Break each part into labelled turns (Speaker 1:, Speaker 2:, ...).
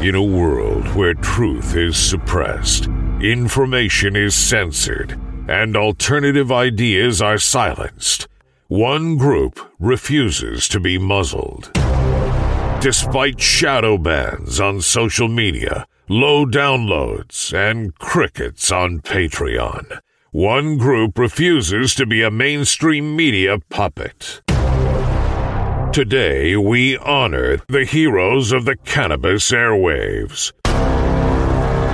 Speaker 1: In a world where truth is suppressed, information is censored, and alternative ideas are silenced, one group refuses to be muzzled. Despite shadow bans on social media, low downloads, and crickets on Patreon, one group refuses to be a mainstream media puppet. Today, we honor the heroes of the cannabis airwaves.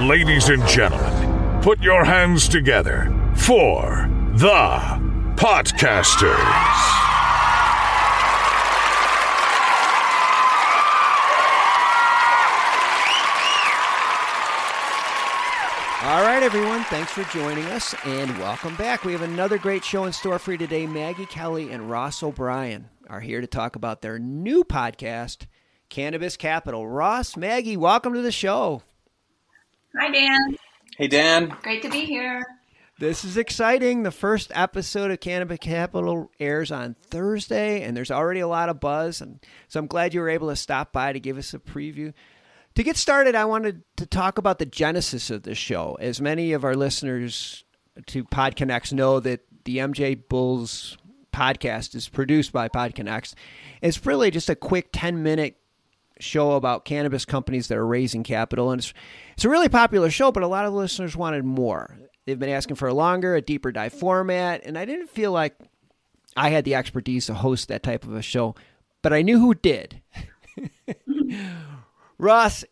Speaker 1: Ladies and gentlemen, put your hands together for the Podcasters.
Speaker 2: All right, everyone. Thanks for joining us and welcome back. We have another great show in store for you today. Maggie Kelly and Ross O'Brien are here to talk about their new podcast, Cannabis Capital. Ross, Maggie, welcome to the show.
Speaker 3: Hi, Dan.
Speaker 4: Hey, Dan.
Speaker 3: Great to be here.
Speaker 2: This is exciting. The first episode of Cannabis Capital airs on Thursday, and there's already a lot of buzz. And so I'm glad you were able to stop by to give us a preview. To get started, I wanted to talk about the genesis of this show. As many of our listeners to PodConnects know that the MJ Bulls podcast is produced by PodConnects. It's really just a quick 10 minute show about cannabis companies that are raising capital. And it's, it's a really popular show, but a lot of listeners wanted more. They've been asking for a longer, a deeper dive format, and I didn't feel like I had the expertise to host that type of a show, but I knew who did. Ross,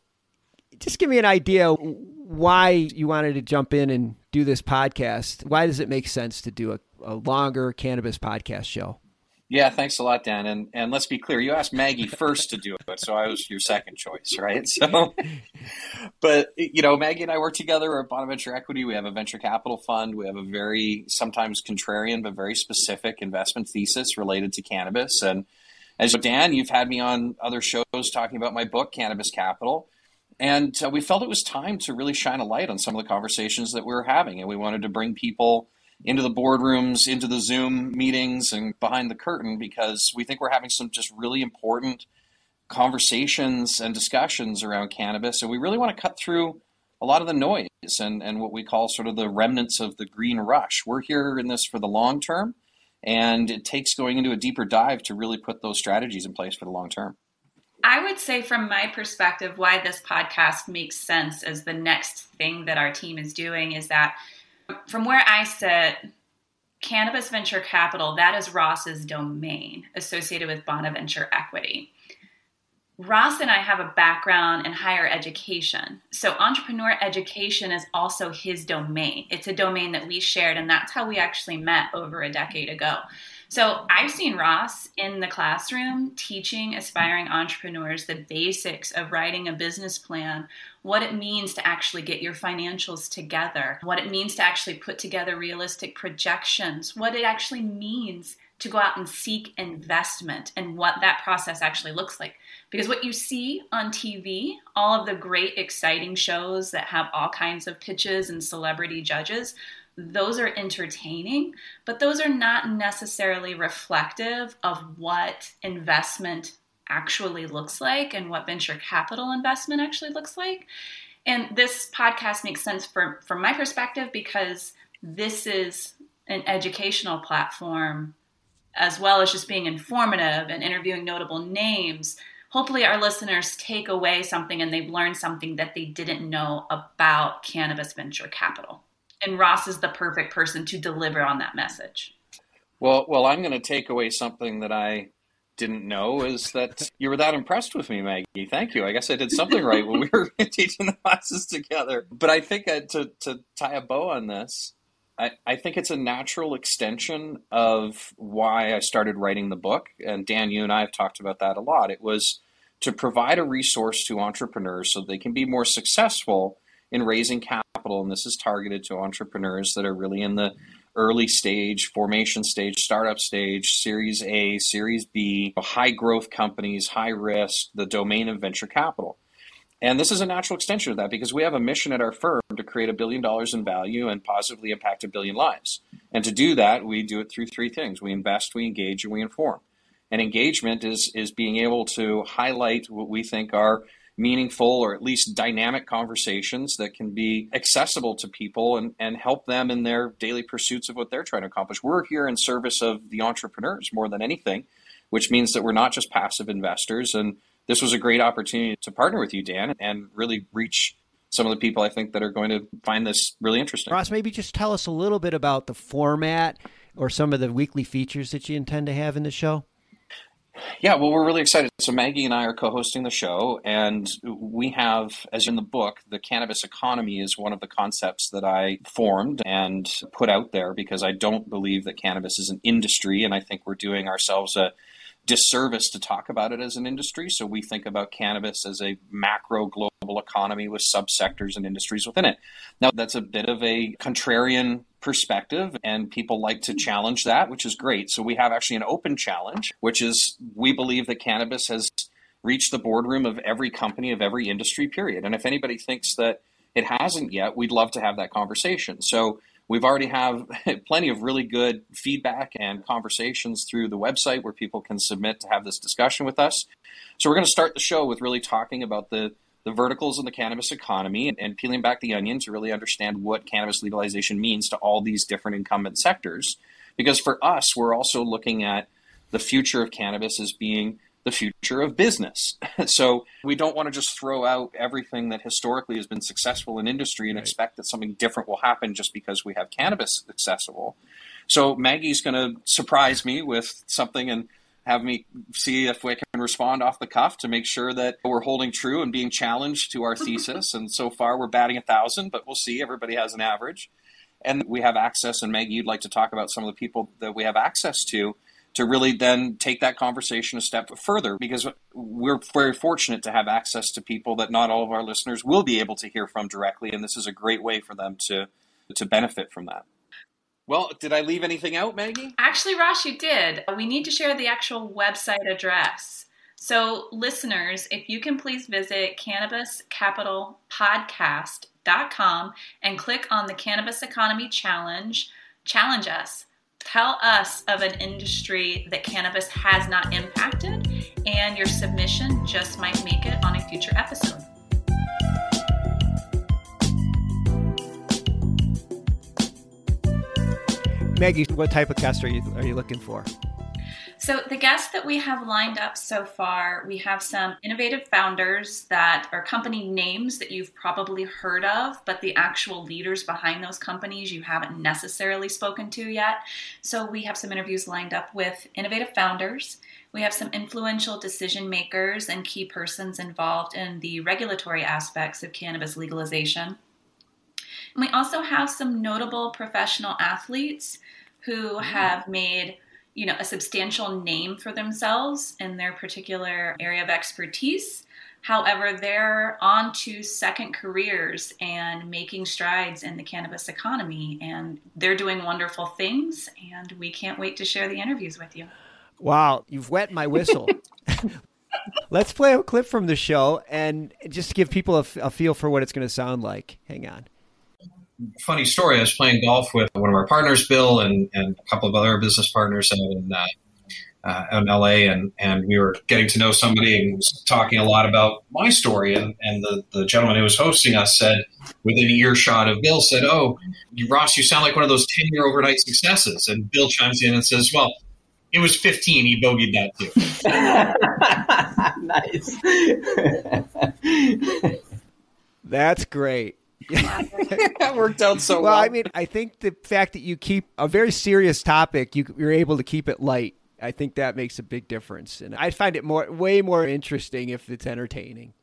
Speaker 2: just give me an idea why you wanted to jump in and do this podcast. Why does it make sense to do a, a longer cannabis podcast show?
Speaker 4: Yeah, thanks a lot, Dan. And and let's be clear, you asked Maggie first to do it, so I was your second choice, right? So, but you know, Maggie and I work together at Bonaventure Equity. We have a venture capital fund. We have a very sometimes contrarian but very specific investment thesis related to cannabis. And as Dan, you've had me on other shows talking about my book, Cannabis Capital. And uh, we felt it was time to really shine a light on some of the conversations that we were having. And we wanted to bring people into the boardrooms, into the Zoom meetings, and behind the curtain because we think we're having some just really important conversations and discussions around cannabis. And we really want to cut through a lot of the noise and, and what we call sort of the remnants of the green rush. We're here in this for the long term. And it takes going into a deeper dive to really put those strategies in place for the long term.
Speaker 3: I would say, from my perspective, why this podcast makes sense as the next thing that our team is doing is that from where I sit, cannabis venture capital, that is Ross's domain associated with Bonaventure Equity. Ross and I have a background in higher education. So, entrepreneur education is also his domain. It's a domain that we shared, and that's how we actually met over a decade ago. So I've seen Ross in the classroom teaching aspiring entrepreneurs the basics of writing a business plan, what it means to actually get your financials together, what it means to actually put together realistic projections, what it actually means to go out and seek investment and what that process actually looks like. Because what you see on TV, all of the great, exciting shows that have all kinds of pitches and celebrity judges, those are entertaining, but those are not necessarily reflective of what investment actually looks like and what venture capital investment actually looks like. And this podcast makes sense for, from my perspective because this is an educational platform as well as just being informative and interviewing notable names. Hopefully, our listeners take away something and they've learned something that they didn't know about cannabis venture capital and Ross is the perfect person to deliver on that message.
Speaker 4: Well, well, I'm going to take away something that I didn't know is that you were that impressed with me, Maggie. Thank you. I guess I did something right when we were teaching the classes together. But I think uh, to to tie a bow on this, I, I think it's a natural extension of why I started writing the book. And Dan, you and I have talked about that a lot. It was to provide a resource to entrepreneurs so they can be more successful in raising capital, and this is targeted to entrepreneurs that are really in the early stage, formation stage, startup stage, Series A, Series B, high growth companies, high risk, the domain of venture capital. And this is a natural extension of that because we have a mission at our firm to create a billion dollars in value and positively impact a billion lives. And to do that, we do it through three things we invest, we engage, and we inform. And engagement is, is being able to highlight what we think are meaningful or at least dynamic conversations that can be accessible to people and, and help them in their daily pursuits of what they're trying to accomplish. We're here in service of the entrepreneurs more than anything, which means that we're not just passive investors. And this was a great opportunity to partner with you, Dan, and really reach some of the people I think that are going to find this really interesting.
Speaker 2: Ross, maybe just tell us a little bit about the format or some of the weekly features that you intend to have in the show.
Speaker 4: Yeah, well, we're really excited. So Maggie and I are co-hosting the show, and we have, as in the book, the cannabis economy is one of the concepts that I formed and put out there because I don't believe that cannabis is an industry, and I think we're doing ourselves a disservice to talk about it as an industry. So we think about cannabis as a macro global economy with subsectors and industries within it. Now, that's a bit of a contrarian perspective, and people like to challenge that, which is great. So we have actually an open challenge, which is we believe that cannabis has reached the boardroom of every company of every industry, period. And if anybody thinks that it hasn't yet, we'd love to have that conversation. So We've already have plenty of really good feedback and conversations through the website where people can submit to have this discussion with us. So we're going to start the show with really talking about the the verticals in the cannabis economy and, and peeling back the onion to really understand what cannabis legalization means to all these different incumbent sectors. Because for us, we're also looking at the future of cannabis as being the future of business. so we don't want to just throw out everything that historically has been successful in industry and right. expect that something different will happen just because we have cannabis accessible. So Maggie's going to surprise me with something and have me see if we can respond off the cuff to make sure that we're holding true and being challenged to our thesis. And so far, we're batting a thousand, but we'll see. Everybody has an average. And we have access, and Maggie, you'd like to talk about some of the people that we have access to to really then take that conversation a step further because we're very fortunate to have access to people that not all of our listeners will be able to hear from directly and this is a great way for them to to benefit from that. Well did i leave anything out maggie?
Speaker 3: Actually ross you did. We need to share the actual website address. So listeners if you can please visit cannabiscapitalpodcast.com and click on the cannabis economy challenge challenge us Tell us of an industry that cannabis has not impacted, and your submission just might make it on a future episode.
Speaker 2: Maggie, what type of cast are you are you looking for?
Speaker 3: So, the guests that we have lined up so far, we have some innovative founders that are company names that you've probably heard of, but the actual leaders behind those companies you haven't necessarily spoken to yet. So, we have some interviews lined up with innovative founders. We have some influential decision makers and key persons involved in the regulatory aspects of cannabis legalization. And we also have some notable professional athletes who mm. have made you know a substantial name for themselves in their particular area of expertise. However they're on to second careers and making strides in the cannabis economy and they're doing wonderful things and we can't wait to share the interviews with you.
Speaker 2: Wow you've wet my whistle. Let's play a clip from the show and just give people a, a feel for what it's going to sound like. Hang on
Speaker 5: funny story. I was playing golf with one of our partners, Bill, and, and a couple of other business partners out in, uh, uh, in LA, and, and we were getting to know somebody and was talking a lot about my story. And, and the, the gentleman who was hosting us said, within earshot of Bill, said, Oh, Ross, you sound like one of those 10 year overnight successes. And Bill chimes in and says, Well, it was 15. He bogeyed that
Speaker 2: too. nice. That's great.
Speaker 4: That worked out so well.
Speaker 2: Well, I mean, I think the fact that you keep a very serious topic, you, you're able to keep it light. I think that makes a big difference, and I find it more, way more interesting if it's entertaining.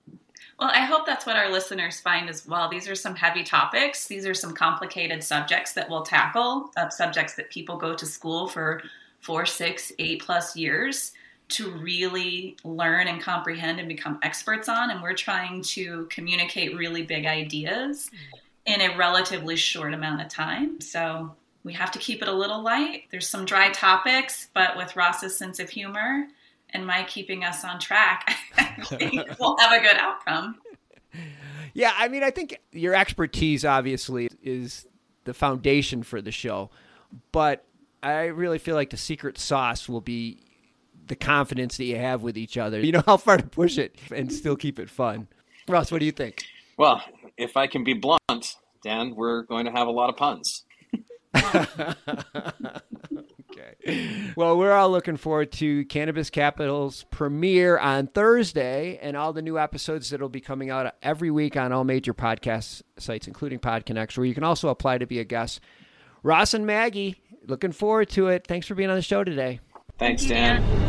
Speaker 3: Well, I hope that's what our listeners find as well. These are some heavy topics. These are some complicated subjects that we'll tackle, uh, subjects that people go to school for four, six, eight plus years to really learn and comprehend and become experts on. And we're trying to communicate really big ideas mm. in a relatively short amount of time. So we have to keep it a little light. There's some dry topics, but with Ross's sense of humor and my keeping us on track, I think we'll have a good outcome.
Speaker 2: Yeah, I mean, I think your expertise obviously is the foundation for the show, but I really feel like the secret sauce will be the confidence that you have with each other. You know how far to push it and still keep it fun. Ross, what do you think?
Speaker 4: Well, if I can be blunt, Dan, we're going to have a lot of puns.
Speaker 2: okay. Well, we're all looking forward to Cannabis Capital's premiere on Thursday and all the new episodes that will be coming out every week on all major podcast sites, including PodConnects, where you can also apply to be a guest. Ross and Maggie, looking forward to it. Thanks for being on the show today.
Speaker 4: Thanks, Dan.
Speaker 3: Dan.